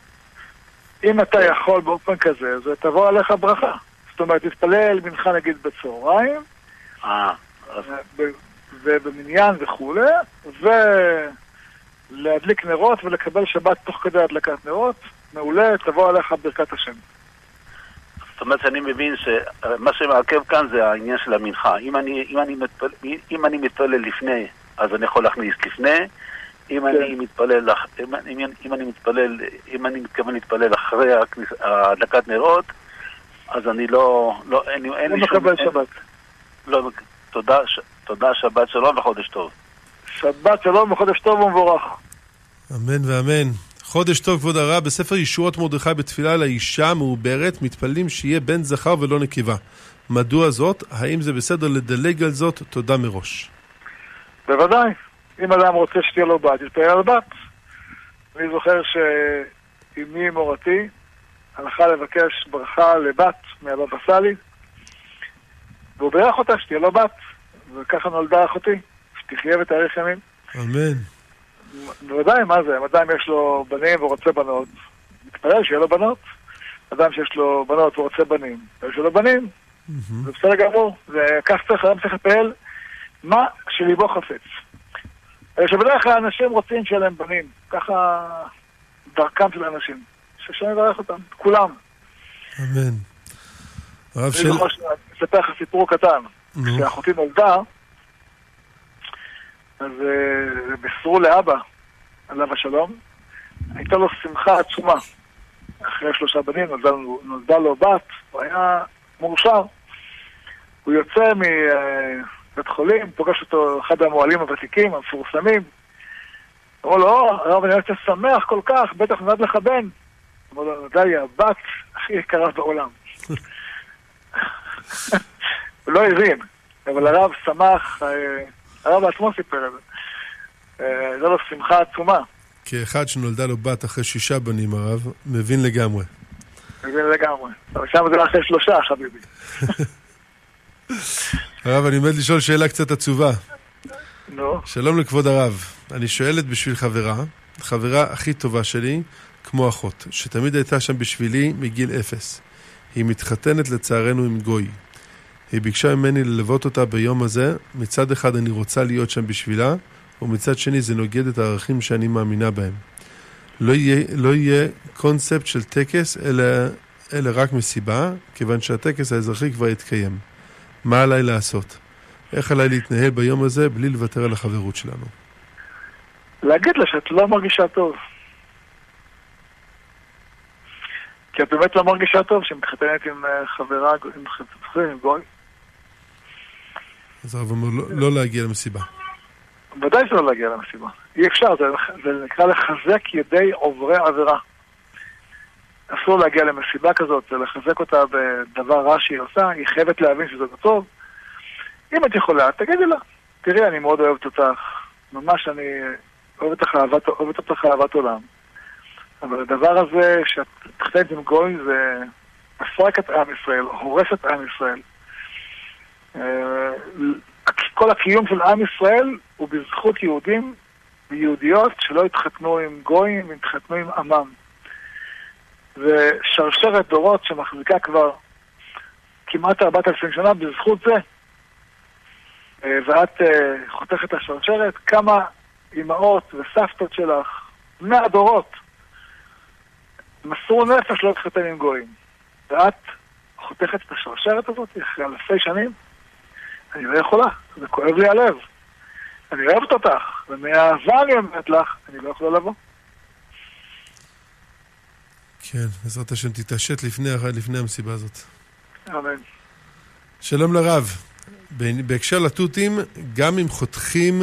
אם אתה יכול באופן כזה, זה תבוא עליך ברכה. זאת אומרת, תתפלל מנחה נגיד בצהריים, אה, ובמניין וכולי, ולהדליק נרות ולקבל שבת תוך כדי הדלקת נרות, מעולה, תבוא עליך ברכת השם. זאת אומרת שאני מבין שמה שמעכב כאן זה העניין של המנחה. אם אני, אם אני, מתפל, אם אני מתפלל לפני, אז אני יכול להכניס לפני. אם אני מתפלל, אם, אם, אם אני מתפלל, אם אני מתכוון להתפלל אחרי הדלקת נרות, אז אני לא, לא, אין, אין לא לי שום... מקבל אין- שבת. לא, תודה, ש- תודה, שבת שלום וחודש טוב. שבת שלום וחודש טוב ומבורך. אמן ואמן. חודש טוב, כבוד הרב, בספר ישועות מרדכי בתפילה לאישה המעוברת, מתפללים שיהיה בן זכר ולא נקבה. מדוע זאת? האם זה בסדר לדלג על זאת? תודה מראש. בוודאי. אם אדם רוצה שתהיה לו בת, יתפלל על בת. אני זוכר שאמי מורתי הלכה לבקש ברכה לבת מהבבא סאלי, והוא בירך אותה שתהיה לו בת, וככה נולדה אחותי, שתחיה ותאריך ימים. אמן. בוודאי, מה זה? אם אדם יש לו בנים ורוצה בנות, מתפלל שיהיה לו בנות. אדם שיש לו בנות ורוצה בנים, יש לו בנים. זה בסדר גמור, וכך צריך, אדם צריך להתפלל מה שליבו חפץ. אלא שבדרך כלל אנשים רוצים שיהיה להם בנים, ככה דרכם של אנשים. שהשם יברך אותם, כולם. אמן. הרב אני של... זוכר שאני אספר לך סיפור קטן. כשאחותי נולדה, אז אה, בישרו לאבא, עליו השלום, הייתה לו שמחה עצומה. אחרי שלושה בנים נולדה, לו- בת, הוא היה מאושר. הוא יוצא מבית חולים, פוגש אותו אחד המוהלים הוותיקים, המפורסמים. אמרו לו, הרב, אני יוצא שמח כל כך, בטח נולד לך בן. אמרו לו, נולדה לי הבת הכי יקרה בעולם. <laughs> הוא לא הבין, אבל הרב שמח, אה, הרב בעצמו סיפר את זה. אה, הייתה לו שמחה עצומה, כאחד שנולדה לו בת אחרי שישה בנים, הרב, מבין לגמרי. מבין לגמרי. אבל שם זה אחרי שלושה, חביבי. <laughs> הרב, אני עומד לשאול שאלה קצת עצובה. נו, שלום לכבוד הרב, אני שואלת בשביל חברה, חברה הכי טובה שלי, כמו אחות, שתמיד הייתה שם בשבילי מגיל אפס. היא מתחתנת לצערנו עם גוי. היא ביקשה ממני ללוות אותה ביום הזה, מצד אחד אני רוצה להיות שם בשבילה, ומצד שני זה נוגד את הערכים שאני מאמינה בהם. לא יהיה, לא יהיה קונספט של טקס, אלא, אלא רק מסיבה, כיוון שהטקס האזרחי כבר יתקיים. מה עליי לעשות? איך עליי להתנהל ביום הזה בלי לוותר על החברות שלנו? להגיד לה שאת לא מרגישה טוב. כי את באמת לא מרגישה טוב שמתחתנת עם אה, חברה, עם גוי. אז הרב אומר לא, לא להגיע למסיבה. ודאי שלא להגיע למסיבה. אי אפשר, זה, זה נקרא לחזק ידי עוברי עבירה. אסור להגיע למסיבה כזאת, זה לחזק אותה בדבר רע שהיא עושה, היא חייבת להבין שזה לא טוב. אם את יכולה, תגידי לה, תראי, אני מאוד אוהבת אותך, ממש אני אוהבת אותך אהבת, אוהבת אותך אהבת עולם. אבל הדבר הזה שאת מתחתנת עם גוי זה מפרק את עם ישראל, הורס את עם ישראל. אה, כל הקיום של עם ישראל הוא בזכות יהודים ויהודיות שלא התחתנו עם גויים, התחתנו עם עמם. ושרשרת דורות שמחזיקה כבר כמעט 4,000 שנה בזכות זה. אה, ואת אה, חותכת את השרשרת, כמה אימהות וסבתות שלך, מאה דורות, מסרו נפש לא להתחתן עם גויים. ואת חותכת את השרשרת הזאת אחרי אלפי שנים? אני לא יכולה, זה כואב לי הלב. אני אוהבת אותך, ומהאהבה אני אומרת לך, אני לא יכולה לבוא. כן, בעזרת השם תתעשת לפני, לפני המסיבה הזאת. אמן. שלום לרב. בהקשר לתותים, גם אם חותכים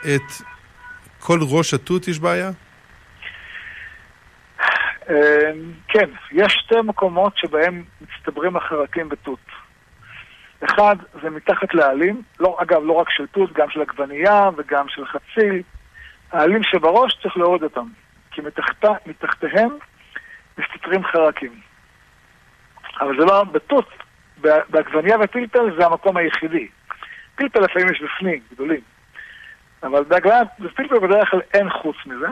את כל ראש התות יש בעיה? אה, כן, יש שתי מקומות שבהם מצטברים החרקים בתות. אחד, זה מתחת לעלים, לא, אגב, לא רק של תות, גם של עגבנייה וגם של חציל. העלים שבראש צריך להוריד אותם, כי מתחת, מתחתיהם מסתתרים חרקים. אבל זה לא, בתות בעגבנייה ופלפל זה המקום היחידי. פלפל לפעמים יש בפנים, גדולים. אבל בעגבנייה ופלפל בדרך כלל אין חוץ מזה.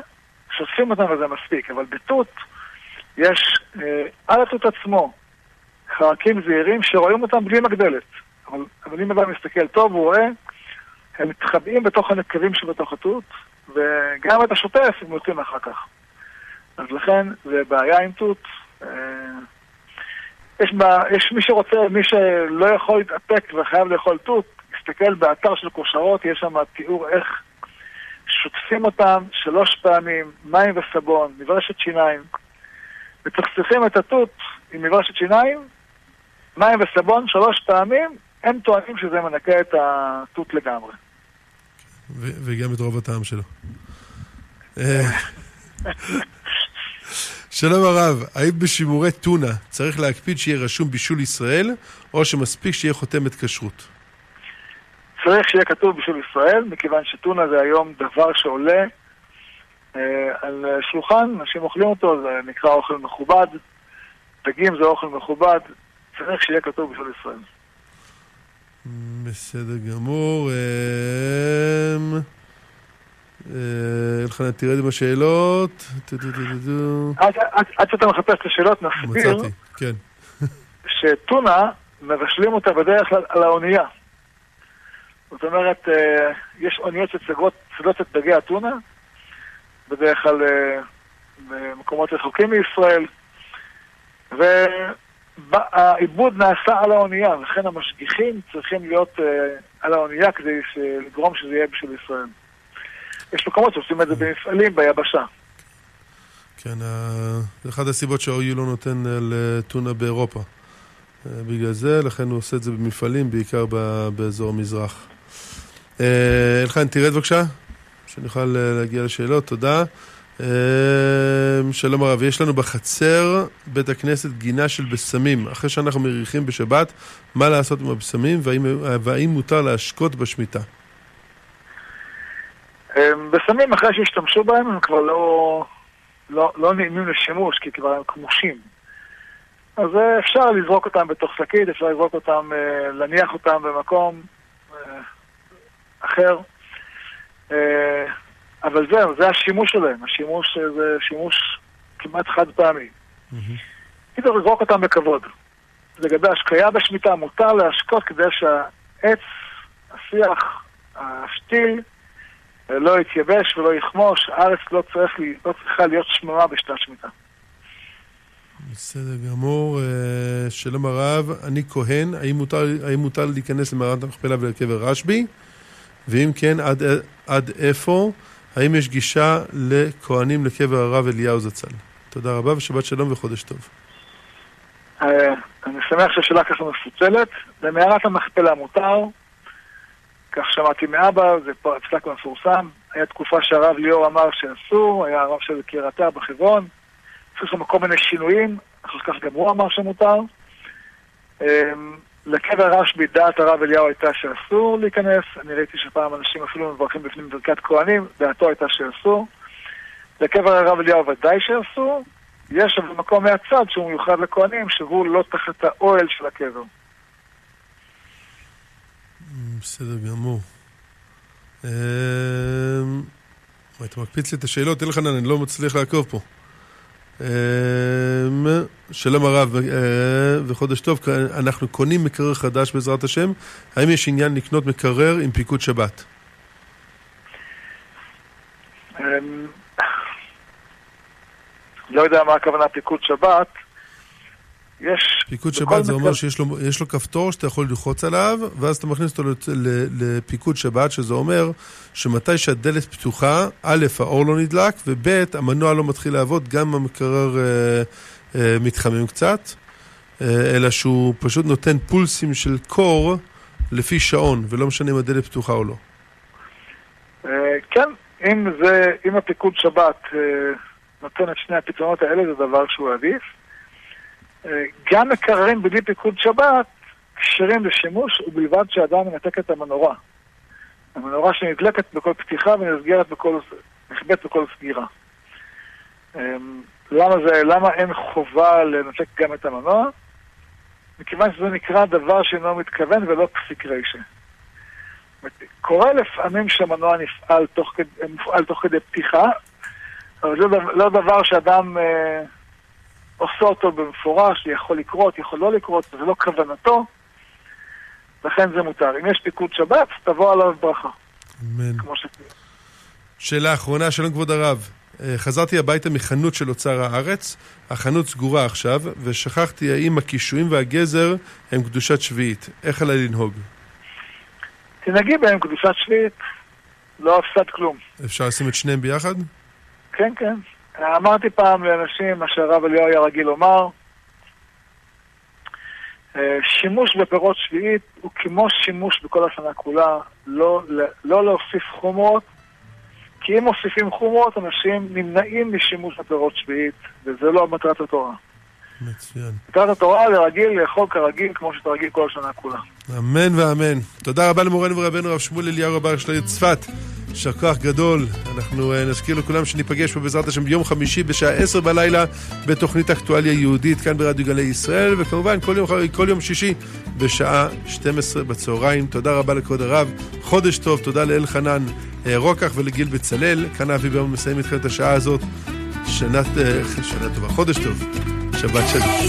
שוטפים אותם וזה מספיק, אבל בתות יש אה, על התות עצמו חרקים זעירים שרואים אותם בלי מגדלת. אבל, אבל אם אדם מסתכל טוב, הוא רואה, הם מתחבאים בתוך הנקבים שבתוך התות, וגם את השוטף הם יוצאים אחר כך. אז לכן זה בעיה עם תות. אה, יש, בה, יש מי שרוצה, מי שלא יכול להתאפק וחייב לאכול תות, יסתכל באתר של כושרות, יש שם תיאור איך שוטפים אותם שלוש פעמים, מים וסבון, מברשת שיניים, מצחצחים את התות עם מברשת שיניים, מים וסבון שלוש פעמים, הם טוענים שזה מנקה את התות לגמרי. וגם את רוב הטעם שלו. אה, <laughs> שלום הרב, האם בשימורי טונה צריך להקפיד שיהיה רשום בישול ישראל, או שמספיק שיהיה חותמת כשרות? צריך שיהיה כתוב בישול ישראל, מכיוון שטונה זה היום דבר שעולה אה, על שולחן, אנשים אוכלים אותו, זה נקרא אוכל מכובד, דגים זה אוכל מכובד, צריך שיהיה כתוב בישול ישראל. בסדר גמור. אמ, אה, אלחנן, תרד עם השאלות. עד שאתה מחפש את השאלות, נסביר. כן. שטונה, מבשלים אותה בדרך כלל על האונייה. זאת אומרת, אה, יש אוניות שצדות את דגי הטונה, בדרך כלל אה, במקומות רחוקים מישראל, והעיבוד נעשה על האונייה, לכן המשגיחים צריכים להיות אה, על האונייה כדי לגרום שזה יהיה בשביל ישראל. יש מקומות שעושים את זה במפעלים ביבשה. כן, זה אחת הסיבות שה-OU לא נותן לטונה באירופה. בגלל זה, לכן הוא עושה את זה במפעלים, בעיקר באזור המזרח. אה, אלחן, תרד בבקשה, שנוכל אה, להגיע לשאלות, תודה. אה, שלום הרב, יש לנו בחצר בית הכנסת גינה של בשמים. אחרי שאנחנו מריחים בשבת, מה לעשות עם הבשמים והאם, והאם מותר להשקות בשמיטה? בשמים, אחרי שהשתמשו בהם, הם כבר לא, לא, לא נעימים לשימוש, כי כבר הם כמושים. אז אפשר לזרוק אותם בתוך שקית, אפשר לזרוק אותם, להניח אותם במקום. אחר. אה, אבל זהו, זה השימוש שלהם, השימוש זה שימוש כמעט חד פעמי. כאילו לזרוק אותם בכבוד. לגבי השקיה בשמיטה, מותר להשקות כדי שהעץ, השיח, השתיל, אה, לא יתייבש ולא יכמוש, הארץ לא, צריך, לא צריכה להיות שמורה בשנת שמיטה. בסדר גמור. אה, שלום הרב, אני כהן, האם מותר, האם מותר להיכנס למערת המכפלה ולקבר רשב"י? ואם כן, עד, עד איפה? האם יש גישה לכהנים לקבר הרב אליהו זצ"ל? תודה רבה ושבת שלום וחודש טוב. אה, אני שמח שהשאלה ככה מפוצלת. במערת המכפלה מותר, כך שמעתי מאבא, זה פה הפסק מפורסם. היה תקופה שהרב ליאור אמר שאסור, היה הרב של קריאתה בחברון. עשו שם כל מיני שינויים, אחר כך גם הוא אמר שמותר. לקבר רשב"י דעת הרב אליהו הייתה שאסור להיכנס, אני ראיתי שפעם אנשים אפילו מברכים בפנים ברכת כהנים, דעתו הייתה שאסור. לקבר הרב אליהו ודאי שאסור. יש אבל מקום מהצד שהוא מיוחד לכהנים, שהוא לא תחת האוהל של הקבר. בסדר גמור. אמ, אתה מקפיץ לי את השאלות, אלחנן, אני לא מצליח לעקוב פה. אמ, שלום הרב אה, וחודש טוב, אנחנו קונים מקרר חדש בעזרת השם, האם יש עניין לקנות מקרר עם פיקוד שבת? אמ, לא יודע מה הכוונה פיקוד שבת, יש... פיקוד שבת זה אומר שיש לו, לו כפתור שאתה יכול ללחוץ עליו, ואז אתה מכניס אותו לפיקוד שבת, שזה אומר שמתי שהדלת פתוחה, א', האור לא נדלק, וב', המנוע לא מתחיל לעבוד, גם המקרר אה, אה, מתחמם קצת, אה, אלא שהוא פשוט נותן פולסים של קור לפי שעון, ולא משנה אם הדלת פתוחה או לא. אה, כן, אם, זה, אם הפיקוד שבת אה, נותן את שני הפתרונות האלה, זה דבר שהוא עדיף. גם מקררים בלי פיקוד שבת כשרים לשימוש ובלבד שאדם מנתק את המנורה. המנורה שנדלקת בכל פתיחה ונסגרת בכל, נכבדת בכל סגירה. אמ, למה, זה, למה אין חובה לנתק גם את המנוע? מכיוון שזה נקרא דבר שאינו מתכוון ולא פסיק רישה. קורה לפעמים שהמנוע נפעל תוך כדי, מופעל תוך כדי פתיחה, אבל זה לא דבר שאדם אה, עושה אותו במפורש, יכול לקרות, יכול לא לקרות, זה לא כוונתו, לכן זה מותר. אם יש פיקוד שבת, תבוא עליו ברכה. אמן. כמו ש... שאלה אחרונה, שלום כבוד הרב. אה, חזרתי הביתה מחנות של אוצר הארץ, החנות סגורה עכשיו, ושכחתי האם הקישואים והגזר הם קדושת שביעית. איך עליי לנהוג? תנהגי בהם קדושת שביעית, לא הפסד כלום. אפשר לשים את שניהם ביחד? כן, כן. אמרתי פעם לאנשים, מה שהרב אליהו היה רגיל לומר, אה, שימוש בפירות שביעית הוא כמו שימוש בכל השנה כולה, לא, לא להוסיף חומרות, כי אם מוסיפים חומרות, אנשים נמנעים משימוש בפירות שביעית, וזה לא מטרת התורה. מצוין. מטרת התורה לרגיל לאכול כרגיל, כמו שאתה רגיל כל השנה כולה. אמן ואמן. תודה רבה למורנו ורבנו הרב שמואל אליהו רבה של צפת. יישר כוח גדול. אנחנו uh, נזכיר לכולם שניפגש פה בעזרת השם ביום חמישי בשעה עשר בלילה בתוכנית אקטואליה יהודית כאן ברדיו גלי ישראל, וכמובן כל יום, כל יום שישי בשעה 12 בצהריים. תודה רבה לכבוד הרב. חודש טוב, תודה לאלחנן uh, רוקח ולגיל בצלאל. כאן אבי ברמן מסיים איתכם את השעה הזאת. שנה, uh, שנה טובה, חודש טוב. שבת שלום.